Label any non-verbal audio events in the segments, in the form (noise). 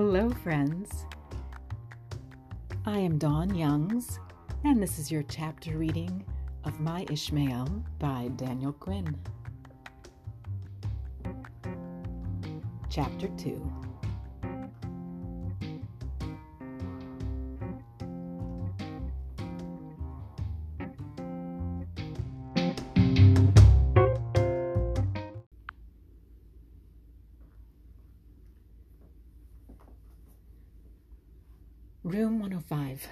Hello, friends. I am Dawn Youngs, and this is your chapter reading of My Ishmael by Daniel Quinn. Chapter 2 Room 105.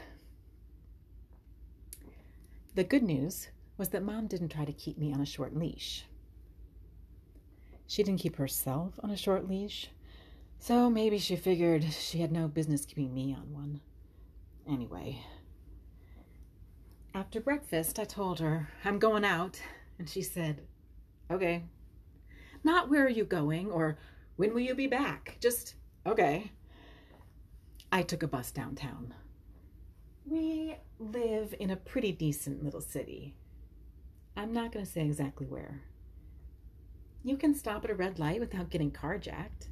The good news was that mom didn't try to keep me on a short leash. She didn't keep herself on a short leash, so maybe she figured she had no business keeping me on one. Anyway, after breakfast, I told her, I'm going out, and she said, Okay. Not where are you going or when will you be back? Just, okay. I took a bus downtown. We live in a pretty decent little city. I'm not going to say exactly where. You can stop at a red light without getting carjacked.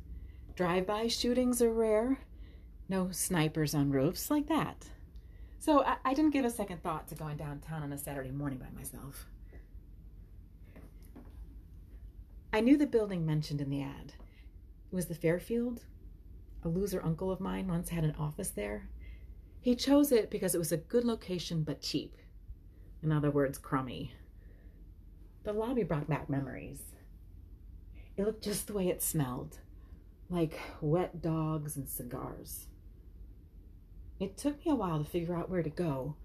Drive by shootings are rare. No snipers on roofs like that. So I, I, didn't give a second thought to going downtown on a Saturday morning by myself. I knew the building mentioned in the ad. It was the Fairfield a loser uncle of mine once had an office there. He chose it because it was a good location but cheap. In other words, crummy. The lobby brought back memories. It looked just the way it smelled like wet dogs and cigars. It took me a while to figure out where to go.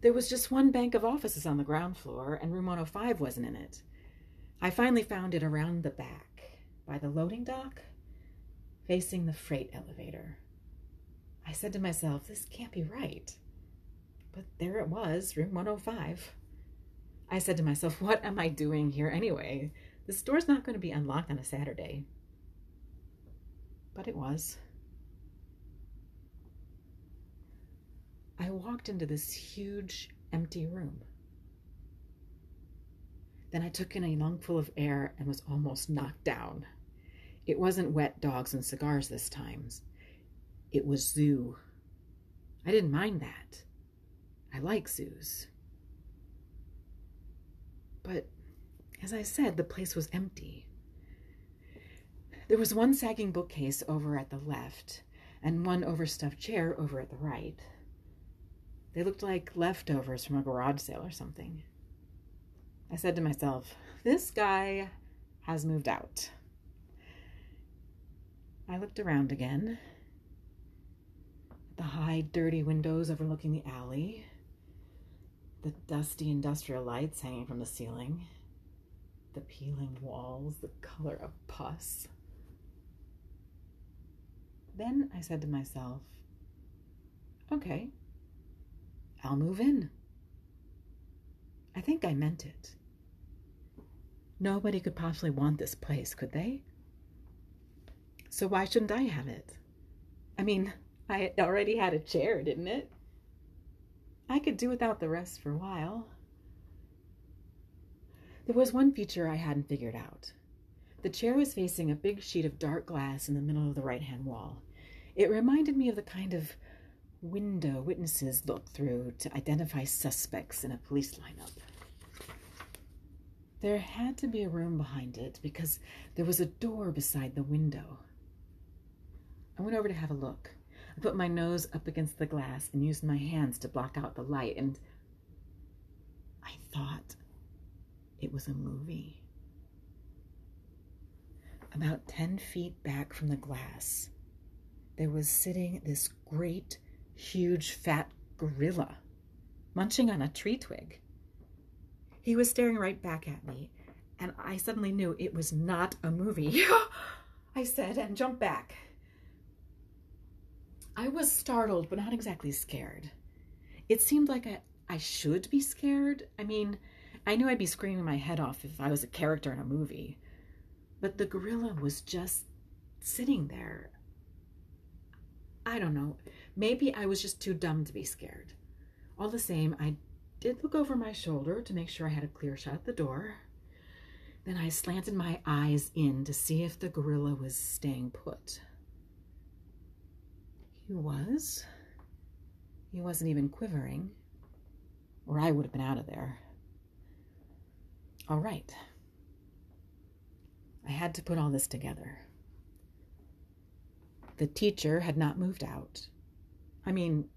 There was just one bank of offices on the ground floor, and room 105 wasn't in it. I finally found it around the back, by the loading dock facing the freight elevator. I said to myself, this can't be right. But there it was, room 105. I said to myself, (laughs) what am I doing here anyway? The store's not going to be unlocked on a Saturday. But it was. I walked into this huge, empty room. Then I took in a lungful of air and was almost knocked down. It wasn't wet dogs and cigars this time. It was zoo. I didn't mind that. I like zoos. But as I said, the place was empty. There was one sagging bookcase over at the left and one overstuffed chair over at the right. They looked like leftovers from a garage sale or something. I said to myself, this guy has moved out. I looked around again. at The high, dirty windows overlooking the alley, the dusty industrial lights hanging from the ceiling, the peeling walls, the color of pus. Then I said to myself, okay, I'll move in. I think I meant it. Nobody could possibly want this place, could they? So why shouldn't I have it? I mean, I already had a chair, didn't it? I could do without the rest for a while. There was one feature I hadn't figured out. The chair was facing a big sheet of dark glass in the middle of the right hand wall. It reminded me of the kind of window witnesses look through to identify suspects in a police lineup. There had to be a room behind it because there was a door beside the window. Went over to have a look. I put my nose up against the glass and used my hands to block out the light, and I thought it was a movie. About 10 feet back from the glass, there was sitting this great, huge, fat gorilla munching on a tree twig. He was staring right back at me, and I suddenly knew it was not a movie. (laughs) I said and jumped back. I was startled, but not exactly scared. It seemed like I, I should be scared. I mean, I knew I'd be screaming my head off if I was a character in a movie. But the gorilla was just sitting there. I don't know. Maybe I was just too dumb to be scared. All the same, I did look over my shoulder to make sure I had a clear shot at the door. Then I slanted my eyes in to see if the gorilla was staying put. He was. He wasn't even quivering, or I would have been out of there. All right. I had to put all this together. The teacher had not moved out. I mean,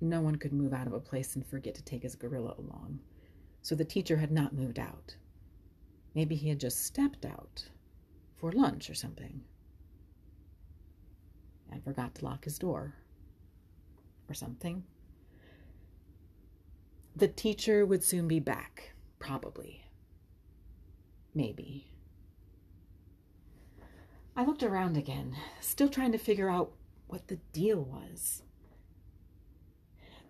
no one could move out of a place and forget to take his gorilla along. So the teacher had not moved out. Maybe he had just stepped out for lunch or something and forgot to lock his door or something. The teacher would soon be back, probably. Maybe. I looked around again, still trying to figure out what the deal was.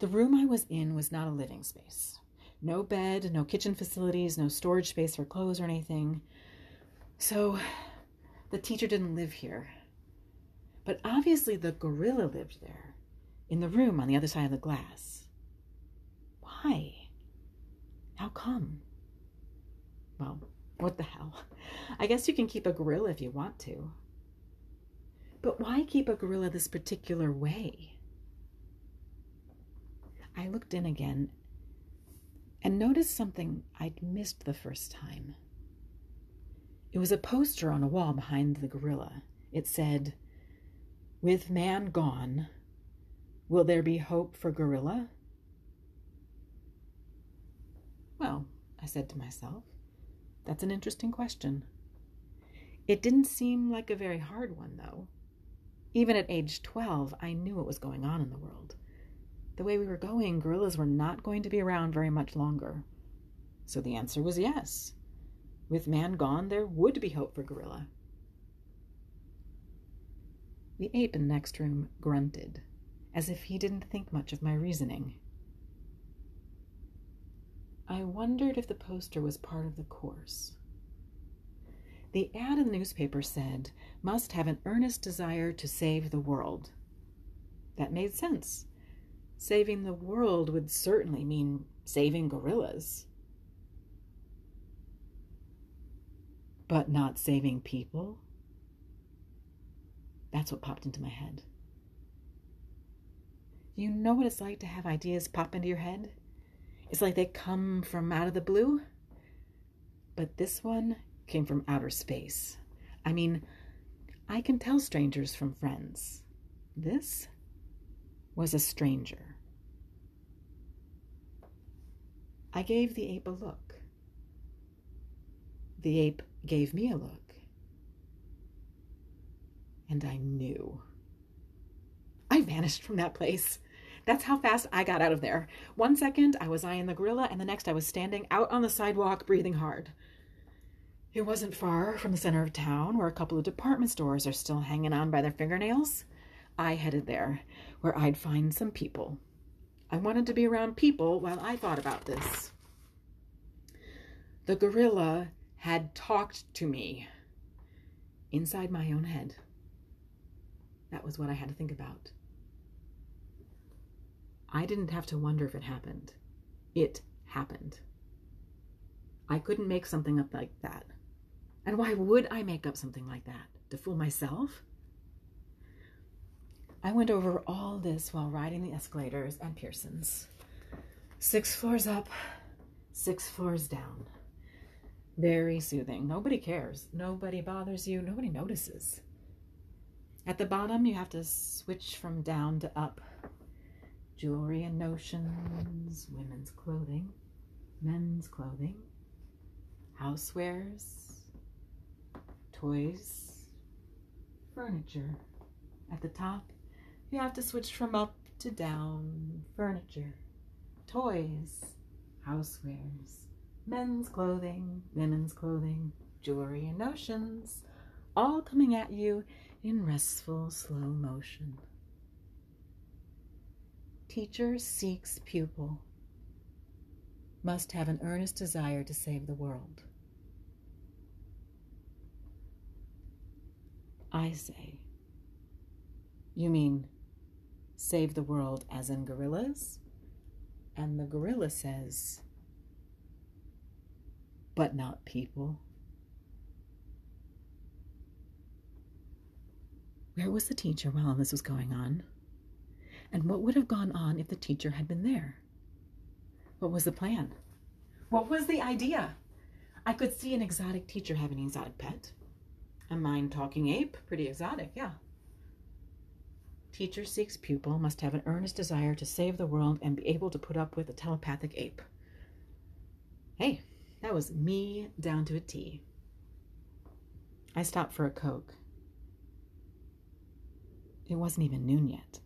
The room I was in was not a living space. No bed, no kitchen facilities, no storage space for clothes or anything. So the teacher didn't live here. But obviously the gorilla lived there, in the room on the other side of the glass. Why? How come? Well, what the hell? (laughs) I guess you can keep a gorilla if you want to. But why keep a gorilla this particular way? I looked in again and noticed something I'd missed the first time. It was a poster on a wall behind the gorilla. It said, With man gone, will there be hope for gorilla? Well, I said to myself, that's an interesting question. It didn't seem like a very hard one, though. Even at age 12, I knew what was going on in the world. The way we were going, gorillas were not going to be around very much longer. So the answer was yes. With man gone, there would be hope for gorilla. The ape in the next room grunted, as if he didn't think much of my reasoning. I wondered if the poster was part of the course. The ad in the newspaper said, must have an earnest desire to save the world. That made sense. Saving the world would certainly mean saving gorillas. But not saving people? That's what popped into my head. You know what it's like to have ideas pop into your head? It's like they come from out of the blue. But this one came from outer space. I mean, I can tell strangers from friends. This was a stranger. I gave the ape a look. The ape gave me a look. And I knew. I vanished from that place. That's how fast I got out of there. One second, I was eyeing the gorilla, and the next, I was standing out on the sidewalk, breathing hard. It wasn't far from the center of town, where a couple of department stores are still hanging on by their fingernails. I headed there, where I'd find some people. I wanted to be around people while I thought about this. The gorilla had talked to me inside my own head. That was what I had to think about. I didn't have to wonder if it happened. It happened. I couldn't make something up like that. And why would I make up something like that? To fool myself? I went over all this while riding the escalators and Pearson's. Six floors up, six floors down. Very soothing. Nobody cares. Nobody bothers you. Nobody notices. At the bottom, you have to switch from down to up jewelry and notions, women's clothing, men's clothing, housewares, toys, furniture. At the top, you have to switch from up to down, furniture, toys, housewares, men's clothing, women's clothing, jewelry and notions, all coming at you in restful slow motion. Teacher seeks pupil, must have an earnest desire to save the world. I say, you mean save the world as in gorillas? And the gorilla says, but not people. Where was the teacher while all this was going on? And what would have gone on if the teacher had been there? What was the plan? What was the idea? I could see an exotic teacher having an exotic pet. A mind talking ape, pretty exotic, yeah. Teacher seeks pupil must have an earnest desire to save the world and be able to put up with a telepathic ape. Hey, that was me down to a T. I stopped for a Coke. It wasn't even noon yet.